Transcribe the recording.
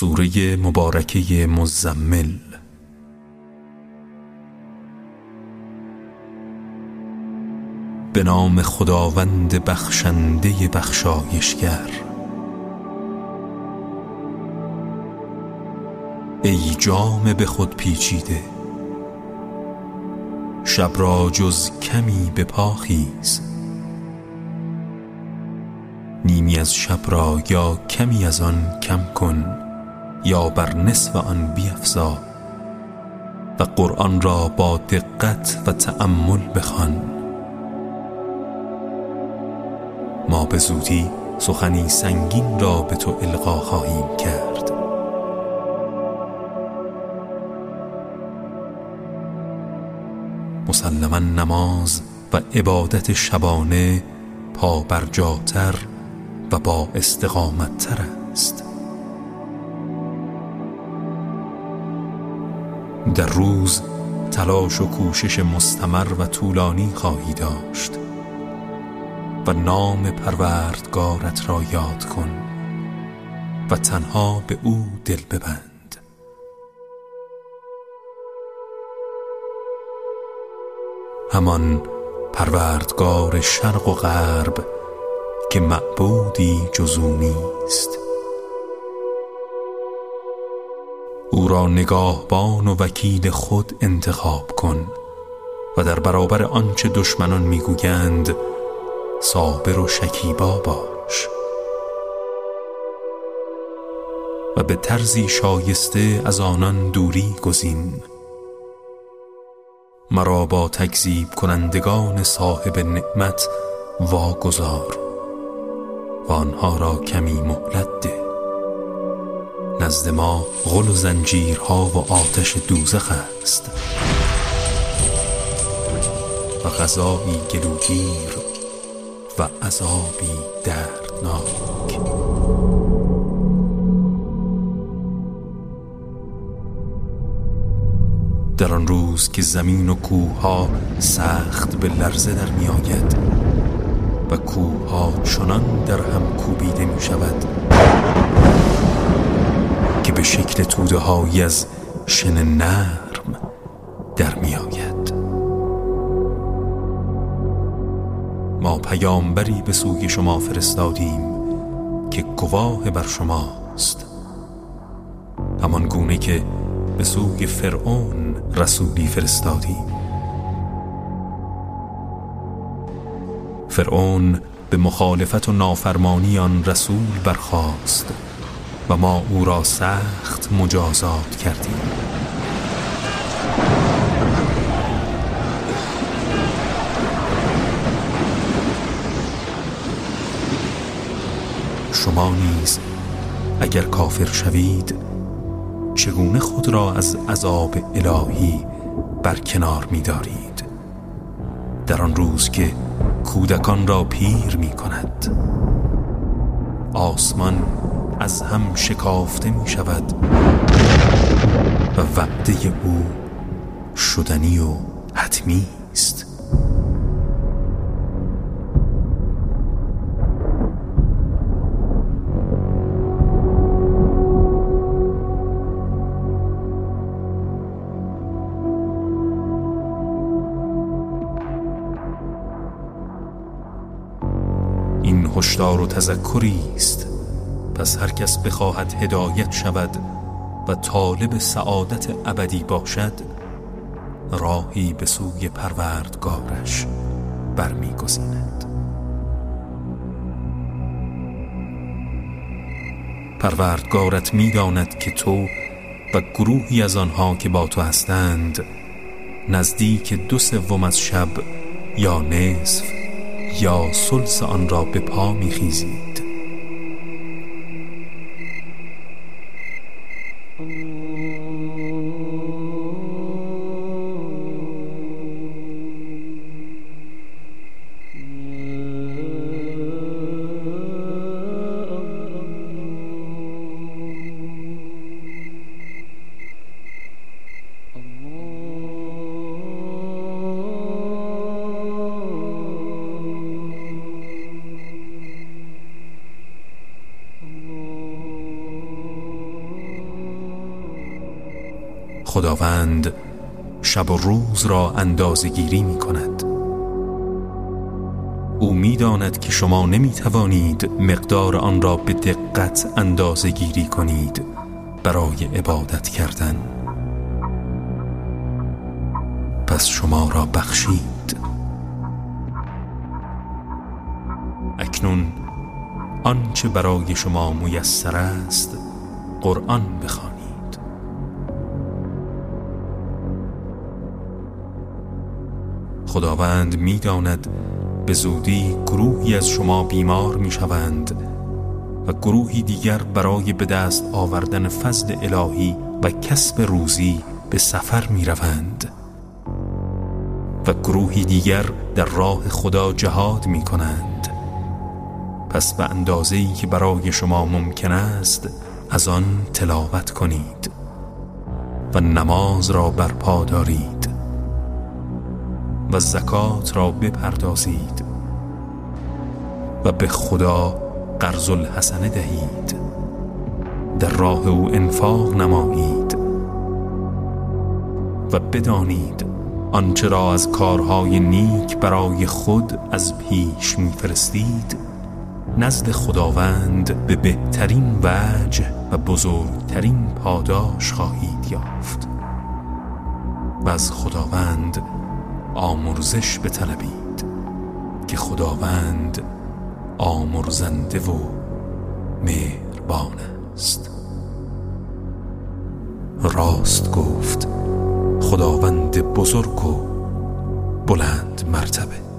سوره مبارکه مزمل. به نام خداوند بخشنده بخشایشگر. ای جام به خود پیچیده شب را جز کمی به پاخیز نیمی از شب را یا کمی از آن کم کن. یا بر نصف آن بیفزا و قرآن را با دقت و تأمل بخوان. ما به زودی سخنی سنگین را به تو القا خواهیم کرد. مسلما نماز و عبادت شبانه پا برجاتر و با استقامت تر است. در روز تلاش و کوشش مستمر و طولانی خواهی داشت و نام پروردگارت را یاد کن و تنها به او دل ببند. همان پروردگار شرق و غرب که معبودی جزو نیست. او را نگاهبان و وکیل خود انتخاب کن و در برابر آنچه دشمنان می‌گویند صابر و شکیبا باش. و به طرزی شایسته از آنان دوری گزین. مرا با تکذیب کنندگان صاحب نعمت واگذار و آنها را کمی مهلت نزد ما غل و زنجیرها و آتش دوزخ است. و غذایی گلوگیر و عذابی دردناک. در آن روز که زمین و کوه ها سخت به لرزه در می آید و کوه ها چنان در هم کوبیده می شود که به شکل توده های از شن نرم در می آید ما پیامبری به سوی شما فرستادیم که گواه بر شماست. همان گونه که به سوی فرعون رسولی فرستادیم. فرعون به مخالفت و نافرمانی آن رسول برخاست. و ما او را سخت مجازات کردیم. شما نیز اگر کافر شوید چگونه خود را از عذاب الهی برکنار می‌دارید در آن روز که کودکان را پیر می کند. آسمان از هم شکافته می شود و وعده او شدنی و حتمی است. این هشدار و تذکری است. پس هر کس بخواهد هدایت شود و طالب سعادت ابدی باشد راهی به سوی پروردگارش برمیگزیند. پروردگارت می‌داند که تو و گروهی از آنها که با تو هستند نزدیک دو سوم از شب یا نصف یا سلس آن را به پا میخیزید خداوند شب و روز را اندازگیری می کند او می‌داند که شما نمی توانید مقدار آن را به دقت اندازه گیری کنید برای عبادت کردن. پس شما را بخشید. اکنون آنچه برای شما میسر است قرآن بخوانید خداوند می‌داند به زودی گروهی از شما بیمار می‌شوند و گروهی دیگر برای به دست آوردن فضل الهی و کسب روزی به سفر می روند و گروهی دیگر در راه خدا جهاد می کنند پس به اندازه‌ای که برای شما ممکن است از آن تلاوت کنید و نماز را برپا دارید. و زکات را بپردازید و به خدا قرض الحسنه دهید. در راه او انفاق نمایید و بدانید آنچه را از کارهای نیک برای خود از پیش میفرستید نزد خداوند به بهترین وجه و بزرگترین پاداش خواهید یافت و از خداوند آمرزش بطلبید که خداوند آمرزنده و مهربان است. راست گفت خداوند بزرگ و بلند مرتبه.